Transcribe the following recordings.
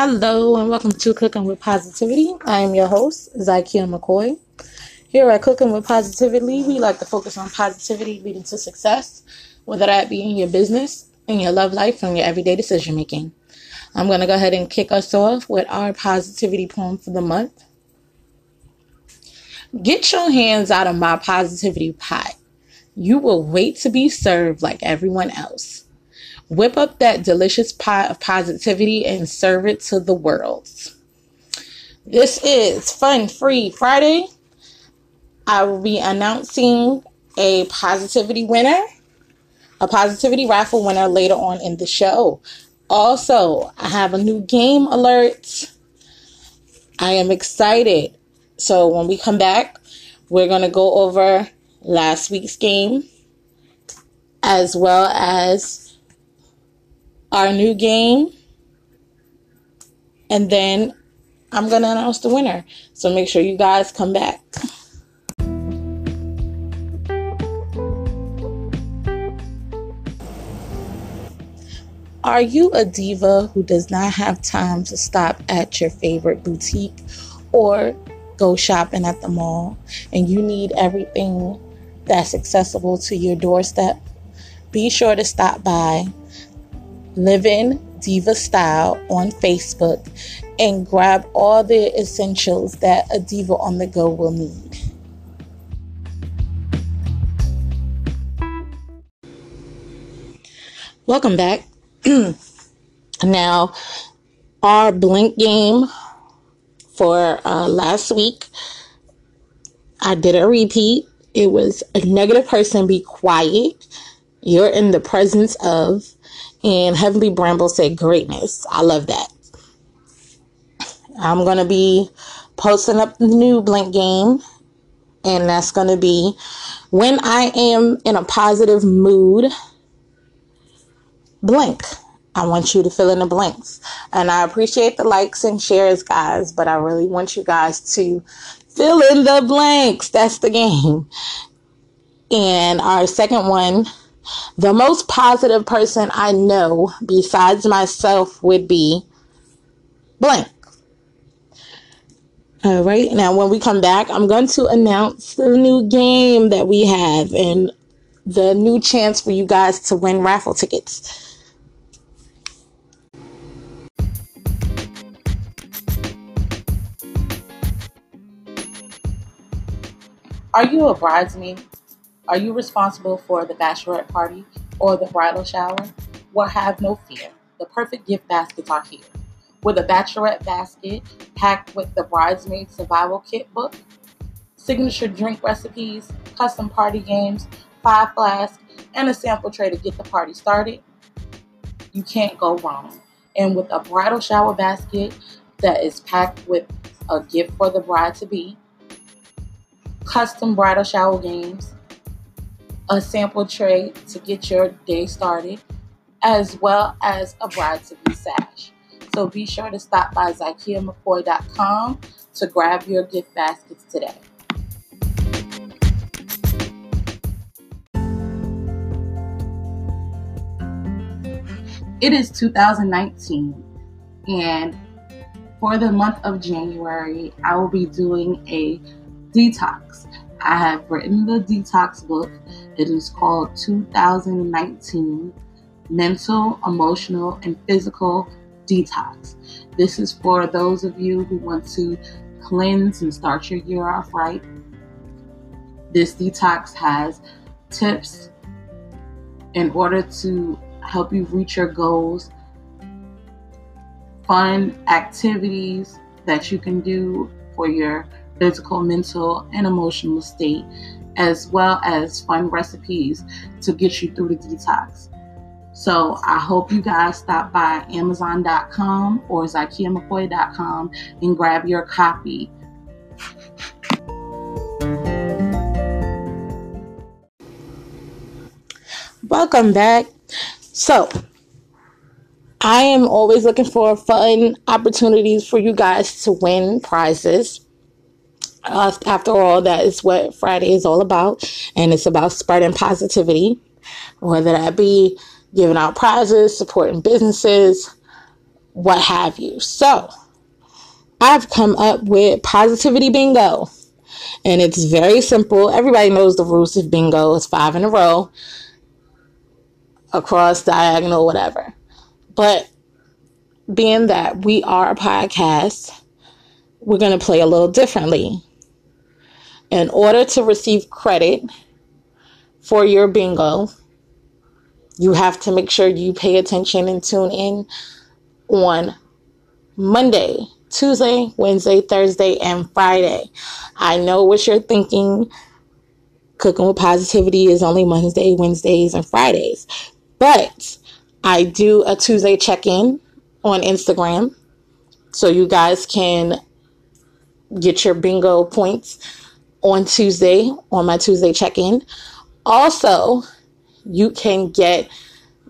Hello and welcome to Cooking with Positivity. I am your host, Zykia McCoy. Here at Cooking with Positivity, we like to focus on positivity leading to success, whether that be in your business, in your love life, and your everyday decision making. I'm going to go ahead and kick us off with our positivity poem for the month. Get your hands out of my positivity pot. You will wait to be served like everyone else. Whip up that delicious pot of positivity and serve it to the world. This is Fun Free Friday. I will be announcing a positivity winner, a positivity raffle winner later on in the show. Also, I have a new game alert. I am excited. So, when we come back, we're going to go over last week's game as well as our new game. And then I'm going to announce the winner. So make sure you guys come back. Are you a diva who does not have time to stop at your favorite boutique or go shopping at the mall and you need everything that's accessible to your doorstep? Be sure to stop by Living Diva Style on Facebook and grab all the essentials that a diva on the go will need. Welcome back. now, our blink game for uh, last week, I did a repeat. It was a negative person, be quiet. You're in the presence of and Heavenly Bramble said greatness. I love that. I'm going to be posting up the new Blink game. And that's going to be when I am in a positive mood. Blink. I want you to fill in the blanks. And I appreciate the likes and shares, guys, but I really want you guys to fill in the blanks. That's the game. And our second one the most positive person I know besides myself would be blank. All right, now when we come back, I'm going to announce the new game that we have and the new chance for you guys to win raffle tickets. Are you a bridesmaid? Are you responsible for the bachelorette party or the bridal shower? Well, have no fear. The perfect gift baskets are here. With a bachelorette basket packed with the bridesmaid survival kit book, signature drink recipes, custom party games, five flasks, and a sample tray to get the party started, you can't go wrong. And with a bridal shower basket that is packed with a gift for the bride to be, custom bridal shower games, a sample tray to get your day started, as well as a bride to be sash. So be sure to stop by ZykiaMcCoy.com to grab your gift baskets today. It is 2019, and for the month of January, I will be doing a detox. I have written the detox book. It is called 2019 Mental, Emotional, and Physical Detox. This is for those of you who want to cleanse and start your year off right. This detox has tips in order to help you reach your goals, fun activities that you can do for your physical, mental, and emotional state, as well as fun recipes to get you through the detox. So I hope you guys stop by Amazon.com or ZykiaMcCoy.com and grab your copy. Welcome back. So, I am always looking for fun opportunities for you guys to win prizes. Uh, after all, that is what Friday is all about, and it's about spreading positivity, whether that be giving out prizes, supporting businesses, what have you. So, I've come up with positivity bingo. And it's very simple. Everybody knows the rules of bingo. It's five in a row, across, diagonal, whatever. But being that we are a podcast, we're going to play a little differently. In order to receive credit for your bingo, you have to make sure you pay attention and tune in on Monday, Tuesday, Wednesday, Thursday, and Friday. I know what you're thinking. Cooking with Positivity is only Monday, Wednesdays, and Fridays. But I do a Tuesday check in on Instagram so you guys can get your bingo points on Tuesday on my Tuesday check in. Also, you can get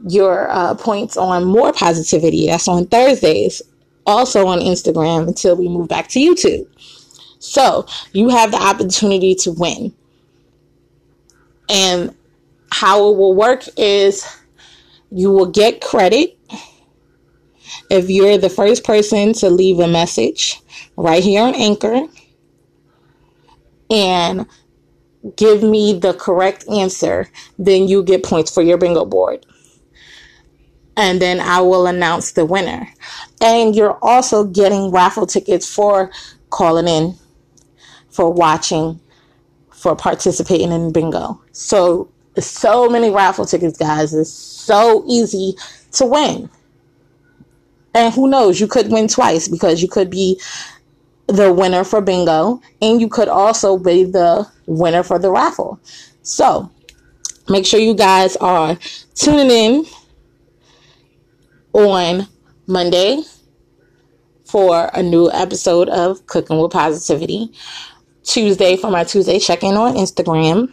your uh, points on more positivity. That's on Thursdays, also on Instagram until we move back to YouTube. So you have the opportunity to win. And how it will work is you will get credit if you're the first person to leave a message right here on Anchor and give me the correct answer, then you get points for your bingo board. And then I will announce the winner. And you're also getting raffle tickets for calling in, for watching, for participating in bingo. So, so many raffle tickets, guys. It's so easy to win. And who knows, you could win twice because you could be the winner for bingo and you could also be the winner for the raffle. So make sure you guys are tuning in on Monday for a new episode of Cooking with Positivity. Tuesday for my Tuesday check in on Instagram.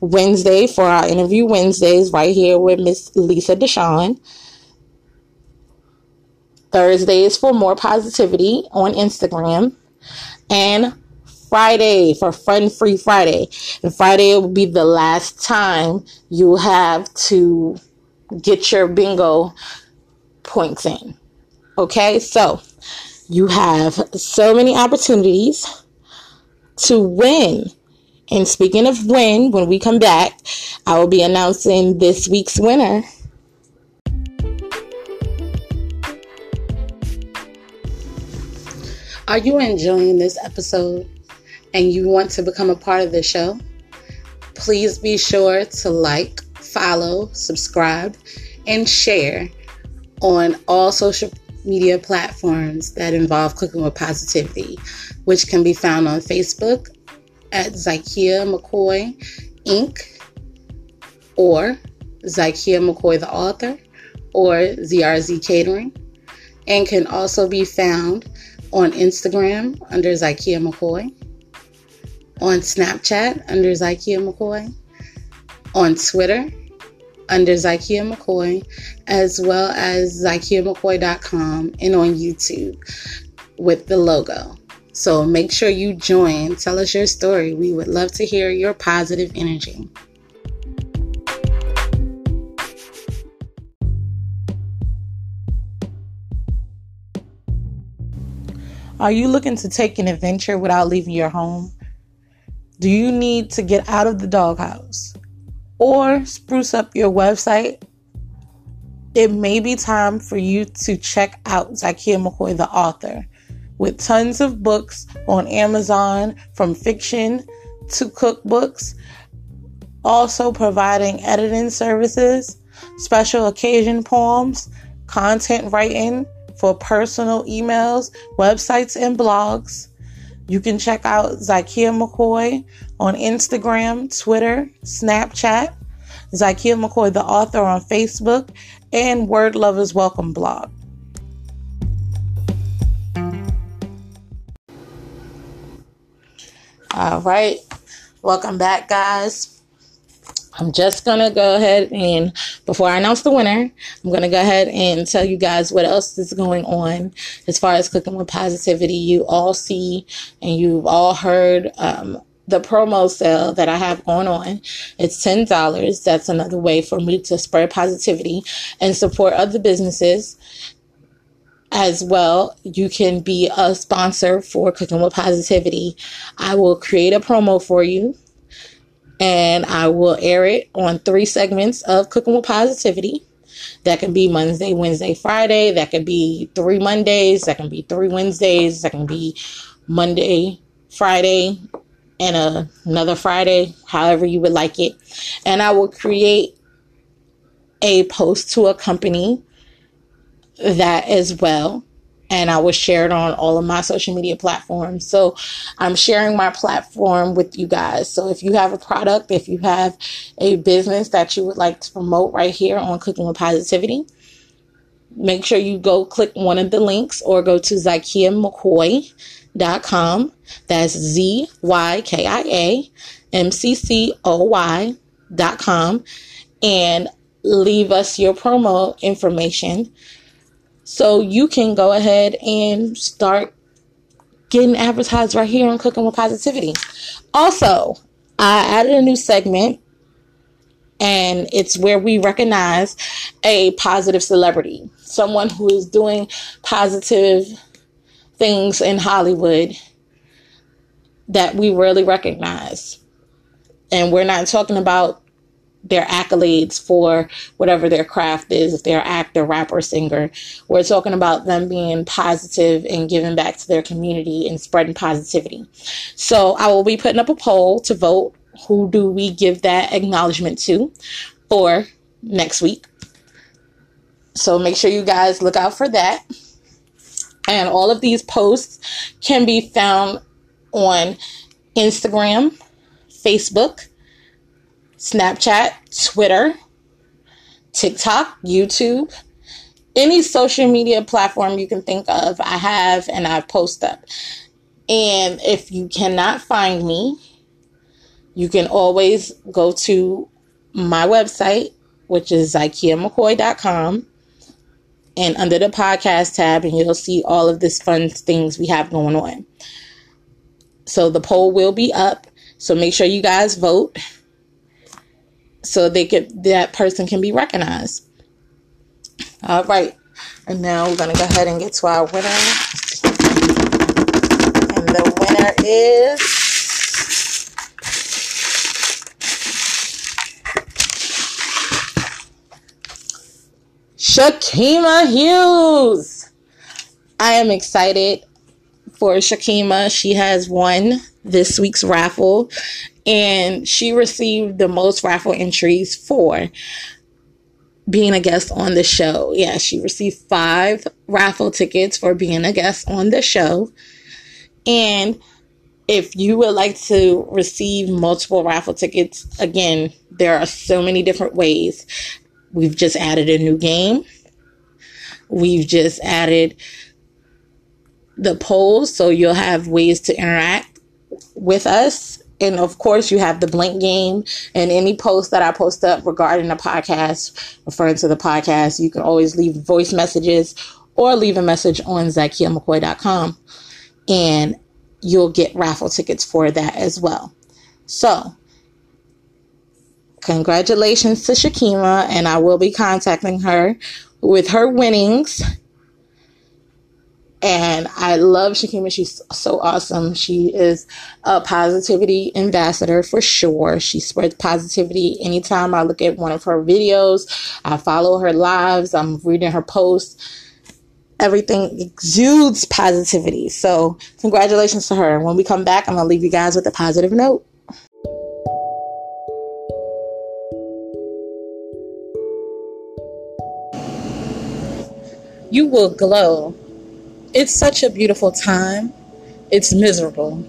Wednesday for our interview Wednesdays right here with Miss Lisa Deshawn. Thursdays for more positivity on Instagram. And Friday for Fun Free Friday. And Friday will be the last time you have to get your bingo points in. Okay, so you have so many opportunities to win. And speaking of win, when we come back, I will be announcing this week's winner. Are you enjoying this episode and you want to become a part of the show? Please be sure to like, follow, subscribe, and share on all social media platforms that involve Cooking with Positivity, which can be found on Facebook at Zykia McCoy Inc. or Zykia McCoy the author or ZRZ Catering, and can also be found on Instagram under Zykia McCoy, on Snapchat under Zykia McCoy, on Twitter under Zykia McCoy, as well as ZykiaMcCoy.com and on YouTube with the logo. So make sure you join. Tell us your story. We would love to hear your positive energy. Are you looking to take an adventure without leaving your home? Do you need to get out of the doghouse or spruce up your website? It may be time for you to check out Zykia McCoy, the author, with tons of books on Amazon from fiction to cookbooks, also providing editing services, special occasion poems, content writing, for personal emails, websites, and blogs. You can check out Zykia McCoy on Instagram, Twitter, Snapchat, Zykia McCoy, the author, on Facebook, and Word Lovers Welcome blog. All right, welcome back, guys. I'm just going to go ahead and, before I announce the winner, I'm going to go ahead and tell you guys what else is going on as far as cooking with positivity. You all see and you've all heard um, the promo sale that I have going on. It's $10. That's another way for me to spread positivity and support other businesses as well, you can be a sponsor for Cooking with Positivity. I will create a promo for you and I will air it on three segments of Cooking with Positivity. That can be Monday, Wednesday, Friday. That can be three Mondays. That can be three Wednesdays. That can be Monday, Friday, and a, another Friday, however you would like it. And I will create a post to accompany that as well and I will share it on all of my social media platforms. So I'm sharing my platform with you guys. So if you have a product, if you have a business that you would like to promote right here on Cooking with Positivity, make sure you go click one of the links or go to zykiamccoy.com. That's Z Y K I A M C C O Y dot com and leave us your promo information so you can go ahead and start getting advertised right here on Cooking with Positivity. Also, I added a new segment and it's where we recognize a positive celebrity, someone who is doing positive things in Hollywood that we rarely recognize. And we're not talking about their accolades for whatever their craft is, if they're actor, rapper, singer. We're talking about them being positive and giving back to their community and spreading positivity. So I will be putting up a poll to vote who do we give that acknowledgement to for next week. So make sure you guys look out for that. And all of these posts can be found on Instagram, Facebook, Snapchat, Twitter, TikTok, YouTube, any social media platform you can think of, I have and I've posted up. And if you cannot find me, you can always go to my website, which is zykiamccoy.com, and under the podcast tab, and you'll see all of this fun things we have going on. So the poll will be up. So make sure you guys vote so they could that person can be recognized. All right, and now we're gonna go ahead and get to our winner, and the winner is. Shakima Hughes. I am excited for Shakima. She has won this week's raffle and she received the most raffle entries for being a guest on the show. Yeah, she received five raffle tickets for being a guest on the show. And if you would like to receive multiple raffle tickets, again, there are so many different ways. We've just added a new game. We've just added the polls, so you'll have ways to interact with us and of course you have the blank game and any post that i post up regarding the podcast referring to the podcast you can always leave voice messages or leave a message on zykiamccoy.com and you'll get raffle tickets for that as well. So congratulations to shakima and i will be contacting her with her winnings and I love Shakima. She's so awesome. She is a positivity ambassador for sure. She spreads positivity anytime I look at one of her videos. I follow her lives. I'm reading her posts. Everything exudes positivity. So, congratulations to her. When we come back, I'm going to leave you guys with a positive note. You will glow it's such a beautiful time. It's miserable.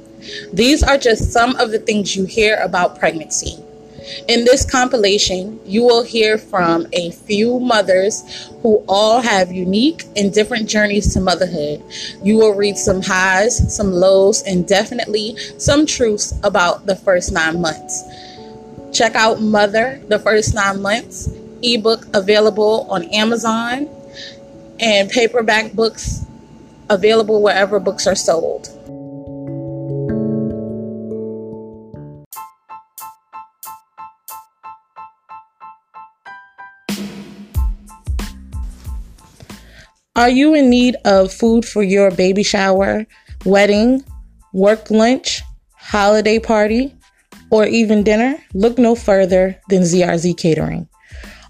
These are just some of the things you hear about pregnancy. In this compilation, you will hear from a few mothers who all have unique and different journeys to motherhood. You will read some highs, some lows, and definitely some truths about the first nine months. Check out Mother, the first nine months, ebook available on Amazon, and paperback books available wherever books are sold. Are you in need of food for your baby shower, wedding, work lunch, holiday party, or even dinner? Look no further than ZRZ Catering,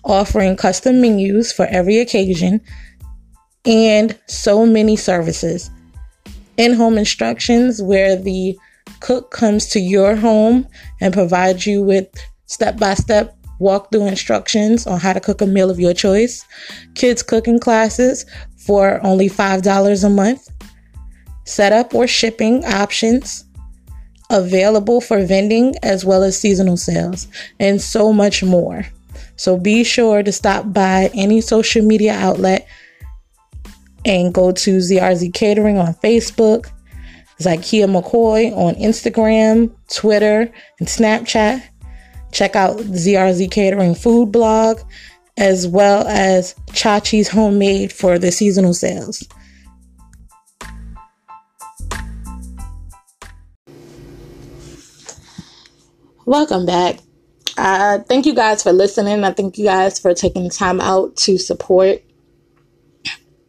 offering custom menus for every occasion and so many services. In home instructions, where the cook comes to your home and provides you with step by step walkthrough instructions on how to cook a meal of your choice, kids cooking classes for only $5 a month, setup or shipping options available for vending as well as seasonal sales, and so much more. So be sure to stop by any social media outlet and go to ZRZ Catering on Facebook, Zykia McCoy on Instagram, Twitter, and Snapchat. Check out ZRZ Catering food blog as well as Chachi's Homemade for the seasonal sales. Welcome back. Uh, thank you guys for listening. I thank you guys for taking time out to support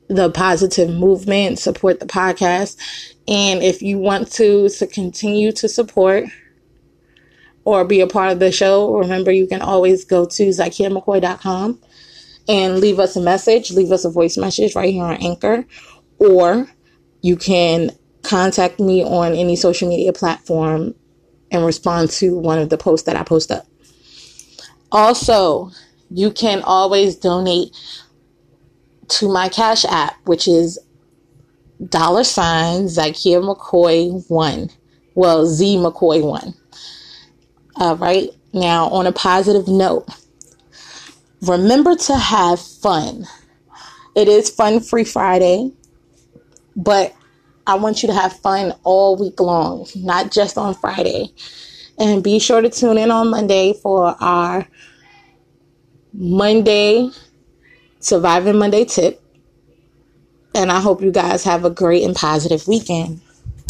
the positive movement, support the podcast. And if you want to, to continue to support or be a part of the show, remember you can always go to ZykiaMcCoy.com and leave us a message, leave us a voice message right here on Anchor, or you can contact me on any social media platform and respond to one of the posts that I post up. Also, you can always donate to my Cash App, which is dollar sign Zykia McCoy one. Well, Z McCoy one. All right. Now, on a positive note, remember to have fun. It is Fun Free Friday, but I want you to have fun all week long, not just on Friday. And be sure to tune in on Monday for our Monday Surviving Monday tip. And I hope you guys have a great and positive weekend.